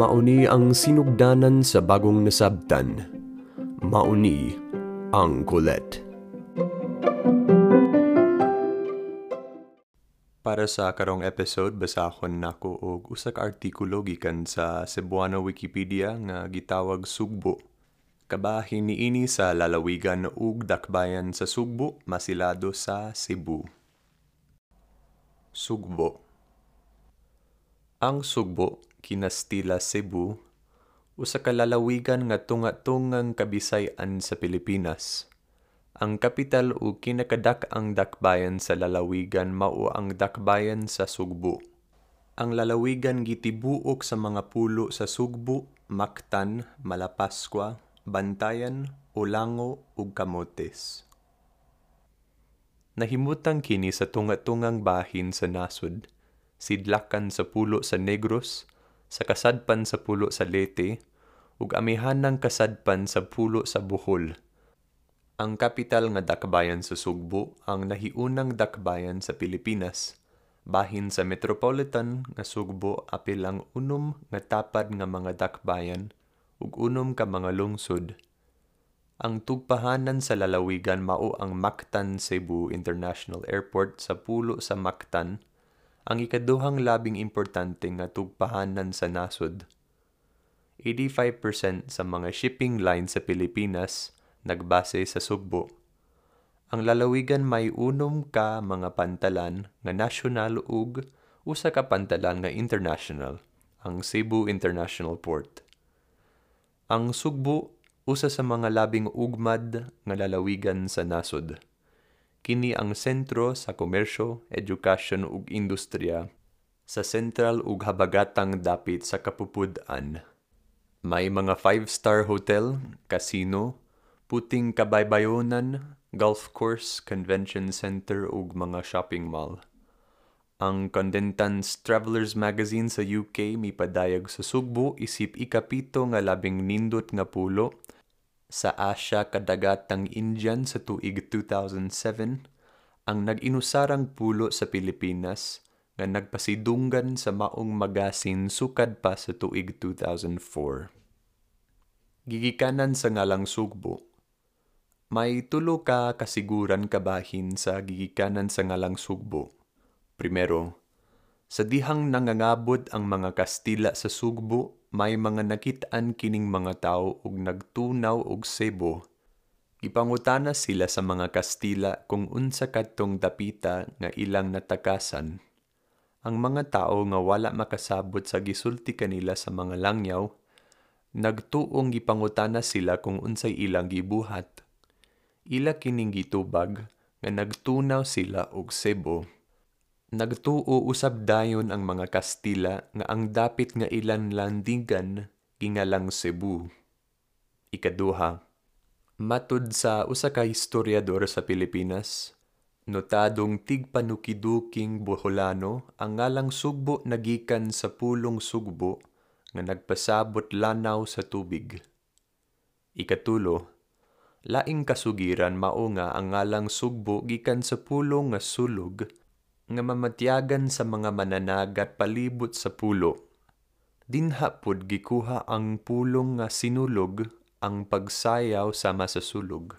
Mauni ang sinugdanan sa bagong nasabtan. Mauni ang kulet. Para sa karong episode, basahon nako og usa ka artikulo gikan sa Cebuana Wikipedia nga gitawag Sugbo. Kabahin niini sa lalawigan ug dakbayan sa Sugbo, masilado sa Cebu. Sugbo Ang Sugbo kinastila Cebu usa ka lalawigan nga tunga-tungang kabisayan sa Pilipinas. Ang kapital ug kinakadak-ang dakbayan sa lalawigan mao ang dakbayan sa Sugbo. Ang lalawigan gitibuok sa mga pulo sa Sugbo, Mactan, Malapascua, Bantayan, Ulango ug Camotes. Nahimutang kini sa tunga-tungang bahin sa nasod, sidlakan sa pulo sa Negros, sa kasadpan sa pulo sa Leyte, ug amihanang kasadpan sa pulo sa Bohol. Ang kapital nga dakbayan sa Sugbo ang nahiunang dakbayan sa Pilipinas. Bahin sa metropolitan nga Sugbo apil ang unom nga tapad nga mga dakbayan ug unom ka mga lungsod. Ang tugpahanan sa lalawigan mao ang Mactan Cebu International Airport sa pulo sa Mactan ang ikaduhang labing importante nga tugpahanan sa nasod. 85% sa mga shipping line sa Pilipinas nagbase sa Sugbo. Ang lalawigan may unom ka mga pantalan nga national ug usa ka pantalan nga international, ang Cebu International Port. Ang Sugbo usa sa mga labing ugmad nga lalawigan sa nasod kini ang sentro sa komersyo, edukasyon ug industriya sa sentral ug habagatang dapit sa Kapupud-an. May mga five-star hotel, casino, puting kabaybayonan, golf course, convention center ug mga shopping mall. Ang Condentans Travelers Magazine sa UK mipadayag sa Sugbo isip ikapito nga labing nindot nga pulo sa Asya kadagatang Indian sa tuig 2007 ang nag-inusarang pulo sa Pilipinas nga nagpasidunggan sa maong magasin sukad pa sa tuig 2004. Gigikanan sa ngalang sugbo. May tulo ka kasiguran kabahin sa gigikanan sa ngalang sugbo. Primero, sa dihang nangangabot ang mga Kastila sa sugbo may mga nakitaan kining mga tao ug nagtunaw og Cebu. Ipangutana sila sa mga Kastila kung unsa kadtong dapita nga ilang natakasan. Ang mga tao nga wala makasabot sa gisulti kanila sa mga langyaw, nagtuong gipangutana sila kung unsay ilang gibuhat. Ila kining gitubag nga nagtunaw sila og Cebu. Nagtuo usab dayon ang mga Kastila nga ang dapit nga ilan landingan kingalang Cebu. Ikaduha, matud sa usa ka historiador sa Pilipinas, notadong tigpanukiduking Boholano ang ngalang Sugbo nagikan sa pulong Sugbo nga nagpasabot lanaw sa tubig. Ikatulo, laing kasugiran mao nga ang ngalang Sugbo gikan sa pulong nga sulog nga mamatyagan sa mga mananagat palibot sa pulo. Dinha pod gikuha ang pulong nga sinulog ang pagsayaw sa sulog.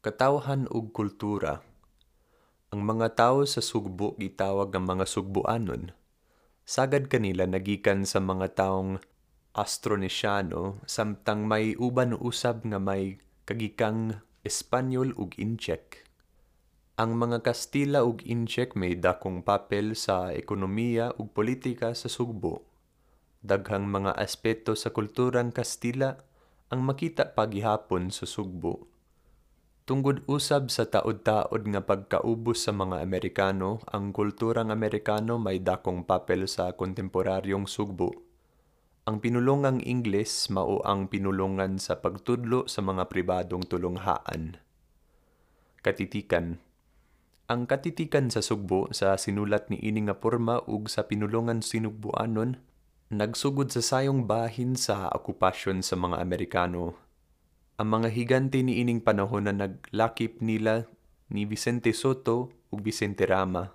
Katawhan ug kultura Ang mga tawo sa sugbo gitawag nga mga sugboanon. Sagad kanila nagikan sa mga taong Astronesyano samtang may uban usab nga may kagikang Espanyol ug Incheck. Ang mga Kastila ug Incheck may dakong papel sa ekonomiya ug politika sa Sugbo. Daghang mga aspeto sa kulturang Kastila ang makita pagihapon sa Sugbo. Tungod usab sa taod-taod nga pagkaubos sa mga Amerikano, ang kulturang Amerikano may dakong papel sa kontemporaryong Sugbo. Ang pinulungang Ingles mao ang pinulungan sa pagtudlo sa mga pribadong tulonghaan. Katitikan ang katitikan sa sugbo sa sinulat ni ini nga porma ug sa pinulungan sinugbuanon nagsugod sa sayong bahin sa okupasyon sa mga Amerikano. Ang mga higante ni ining panahon na naglakip nila ni Vicente Soto, ug Vicente Rama.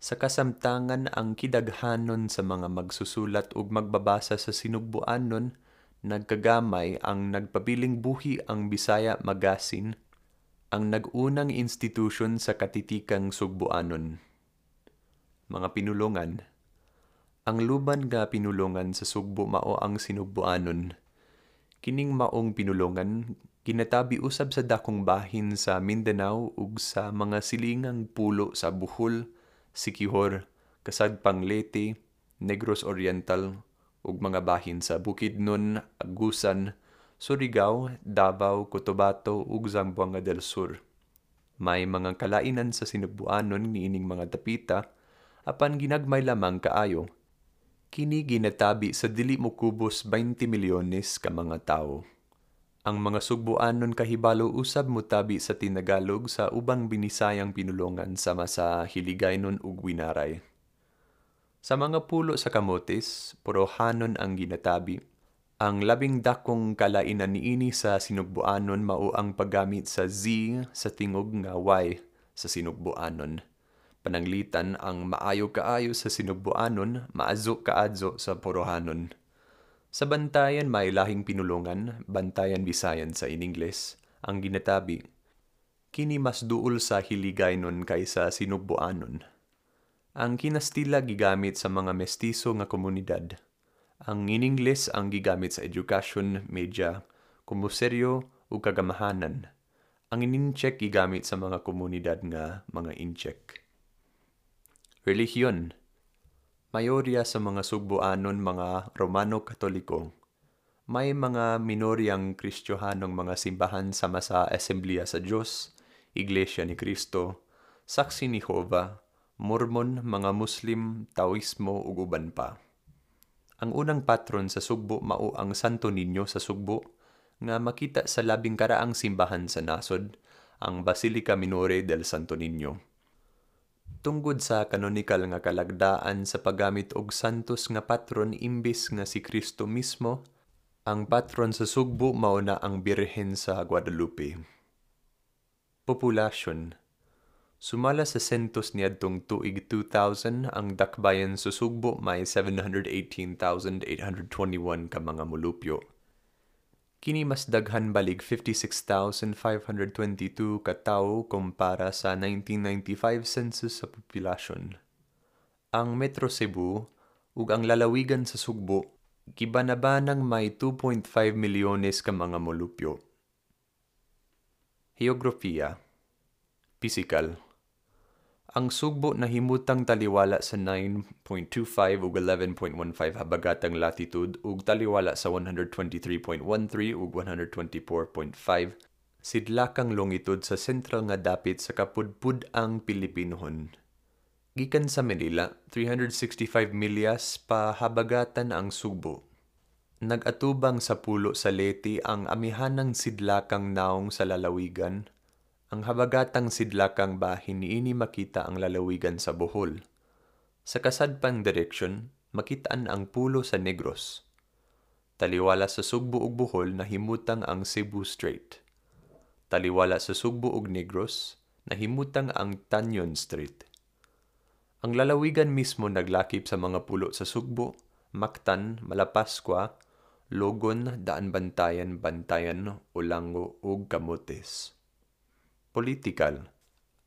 Sa kasamtangan ang kidaghanon sa mga magsusulat ug magbabasa sa sinugbuanon nagkagamay ang nagpabiling buhi ang Bisaya Magazine, ang nag-unang institusyon sa katitikang sugbuanon. Mga pinulungan Ang luban nga pinulungan sa sugbo mao ang sinugbuanon. Kining maong pinulungan ginatabi usab sa dakong bahin sa Mindanao ug sa mga silingang pulo sa Bohol, Siquijor, Kasadpang Leyte, Negros Oriental ug mga bahin sa Bukidnon, Agusan, Surigao, Davao, Cotabato ug Zamboanga del Sur. May mga kalainan sa sinugbuanon niining mga dapita apan ginagmay lamang kaayo. Kini ginatabi sa dili mo kubos 20 milyones ka mga tawo. Ang mga sugbuanon kahibalo usab mutabi sa tinagalog sa ubang binisayang pinulungan sama sa Hiligaynon ug Winaray. Sa mga pulo sa kamotes, purohanon ang ginatabi. Ang labing dakong kalainan niini sa sinugbuanon mao ang paggamit sa Z sa tingog nga Y sa sinugbuanon. Pananglitan ang maayo kaayo sa sinugbuanon, maazo kaadzo sa purohanon. Sa bantayan may lahing pinulungan, bantayan bisayan sa in Ingles, ang ginatabi. Kini mas duol sa hiligaynon kaysa sinugbuanon. Ang kinastila gigamit sa mga mestizo nga komunidad. Ang in Ingles ang gigamit sa education, media, kumuseryo ug kagamahanan. Ang inincheck gigamit sa mga komunidad nga mga incheck. Relihiyon Mayorya sa mga sugbuanon mga Romano Katoliko. May mga minoryang Kristyohanong mga simbahan sama sa Assemblea sa Diyos, Iglesia ni Kristo, Saksi ni Jehovah, Mormon, mga Muslim, Taoismo ug uban pa. Ang unang patron sa Sugbo mao ang Santo Niño sa Sugbo nga makita sa labing karaang simbahan sa nasod, ang Basilica Minore del Santo Niño. Tungod sa canonical nga kalagdaan sa paggamit og santos nga patron imbis nga si Kristo mismo, ang patron sa Sugbo mao na ang Birhen sa Guadalupe. Populasyon Sumala sa sentos niadtong tuig 2000, ang dakbayan sa Sugbo may 718,821 ka mga mulupyo. Kini mas daghan balig 56,522 ka tawo kumpara sa 1995 census sa populasyon. Ang Metro Cebu ug ang lalawigan sa Sugbo gibanabanang may 2.5 milyones ka mga mulupyo. Geografiya Physical ang sugbo nahimutang taliwala sa 9.25 ug 11.15 habagatang latitude ug taliwala sa 123.13 ug 124.5 sidlakang longitude sa sentral nga dapit sa kapudpud ang Pilipinohon. Gikan sa Manila, 365 milyas pa habagatan ang sugbo. Nagatubang sa pulo sa Leyte ang amihanang sidlakang naong sa lalawigan ang habagatang sidlakang bahin niini makita ang lalawigan sa Bohol. Sa kasadpang direksyon, makitaan ang pulo sa Negros. Taliwala sa Sugbo ug Bohol nahimutang ang Cebu Strait. Taliwala sa Sugbo ug Negros nahimutang ang Tanyon Strait. Ang lalawigan mismo naglakip sa mga pulo sa Sugbo, Mactan, Malapascua, Logon, Daan Bantayan, Bantayan, Olango ug Camotes. Political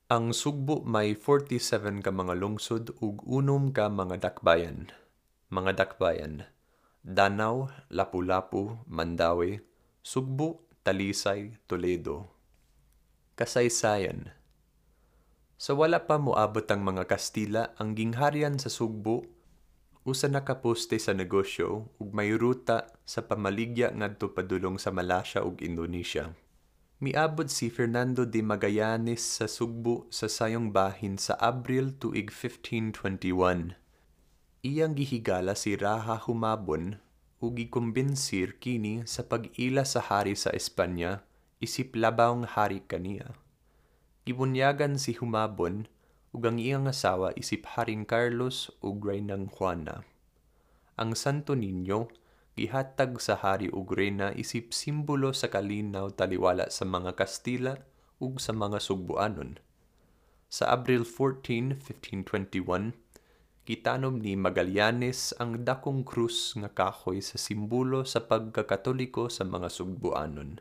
Ang Sugbo may 47 ka mga lungsod ug unom ka mga dakbayan. Mga dakbayan Danau, Lapu-Lapu, Mandawi, Sugbo, Talisay, Toledo. Kasaysayan Sa wala pa moabot ang mga Kastila, ang gingharian sa Sugbo usa nakaposte sa negosyo ug may ruta sa pamaligya ngadto padulong sa Malaysia ug Indonesia. Miabot si Fernando de Magallanes sa Sugbo sa sayong bahin sa Abril tuig 1521. Iyang gihigala si Raha Humabon ug gikumbensir kini sa pag-ila sa hari sa Espanya isip labawng hari kaniya. Gibunyagan si Humabon ug ang iyang asawa isip Haring Carlos ug Reynang Juana. Ang Santo Niño gihatag sa hari ug reyna isip simbolo sa kalinaw taliwala sa mga Kastila ug sa mga Sugbuanon. Sa Abril 14, 1521, gitanom ni Magallanes ang dakong krus nga kahoy sa simbolo sa pagkakatoliko sa mga sugbuanon.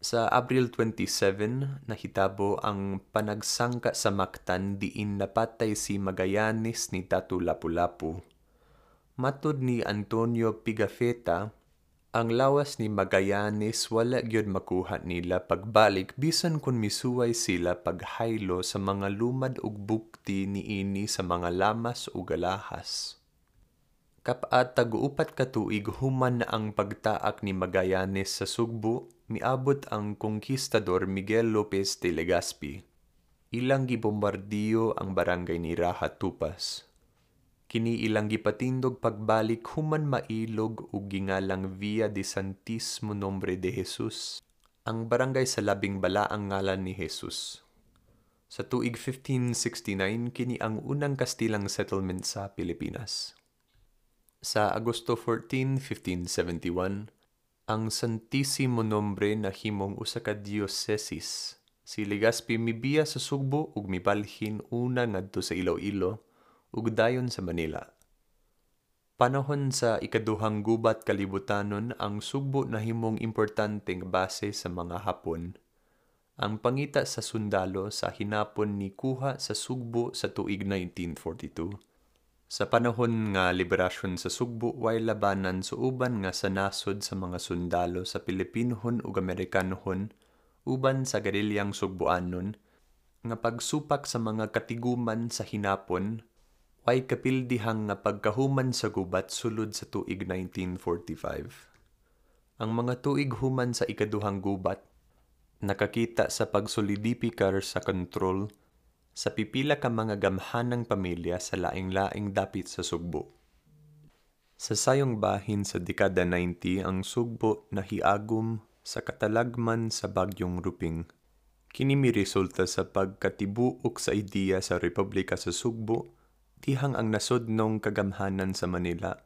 Sa Abril 27, nahitabo ang panagsangka sa Mactan diin napatay si Magallanes ni Tatu Lapu-Lapu. Matod ni Antonio Pigafetta, ang lawas ni Magallanes wala gyud makuha nila pagbalik bisan kun misuway sila paghaylo sa mga lumad ug bukti niini sa mga lamas ug galahas. Kapat taguupat ka tuig human na ang pagtaak ni Magallanes sa Sugbo, miabot ang konkistador Miguel Lopez de Legazpi. Ilang gibombardiyo ang barangay ni Raha Tupas. Kini ilang gipatindog pagbalik human mailog ug gingalang Via de Santismo Nombre de Jesus, ang barangay sa labing balaang ngalan ni Jesus. Sa tuig 1569 kini ang unang Kastilang settlement sa Pilipinas. Sa Agosto 14, 1571, ang Santissimo Nombre na himong usa ka diocesis si Legazpi mibiya sa Sugbo ug mibalhin una ngadto sa Iloilo ug dayon sa Manila. Panahon sa ikaduhang gubat kalibutanon ang Sugbo na himong importanteng base sa mga Hapon. Ang pangita sa sundalo sa hinapon ni kuha sa Sugbo sa tuig 1942 sa panahon nga liberasyon sa Sugbo, way labanan sa uban nga sa nasod sa mga sundalo sa Pilipinohon ug Amerikanohon, uban sa garilyang Sugboanon, nga pagsupak sa mga katiguman sa hinapon, way kapildihang nga pagkahuman sa gubat sulod sa tuig 1945. Ang mga tuig human sa ikaduhang gubat, nakakita sa pagsolidipikar sa kontrol sa pipila ka mga gamhanang pamilya sa laing-laing dapit sa Sugbo. Sa sayong bahin sa dekada 90 ang Sugbo nahiagom sa katalagman sa bagyong Ruping. Kini resulta sa pagkatibuok sa ideya sa Republika sa Sugbo tihang ang nasodnong kagamhanan sa Manila.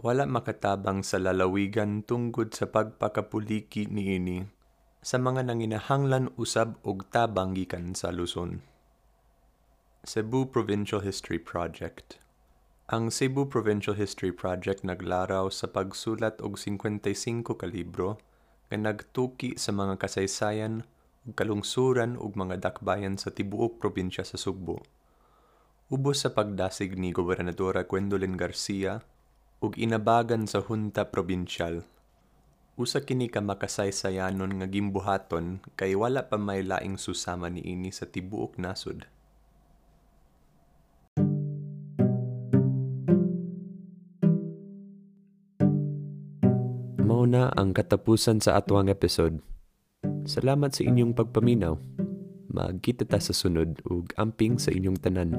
Wala makatabang sa lalawigan tungkod sa pagpakapuliki niini sa mga nanginahanglan usab og tabang gikan sa Luzon. Cebu Provincial History Project Ang Cebu Provincial History Project naglaraw sa pagsulat og 55 ka libro nga nagtuki sa mga kasaysayan ug kalungsuran ug mga dakbayan sa tibuok probinsya sa Sugbo. Ubos sa pagdasig ni Gobernadora Gwendolyn Garcia ug inabagan sa Hunta Provincial. Usa kini ka makasaysayanon nga gimbuhaton kay wala pa may laing susama niini sa tibuok nasod. Mao na ang katapusan sa atwang episode. Salamat sa inyong pagpaminaw. Magkita ta sa sunod ug amping sa inyong tanan.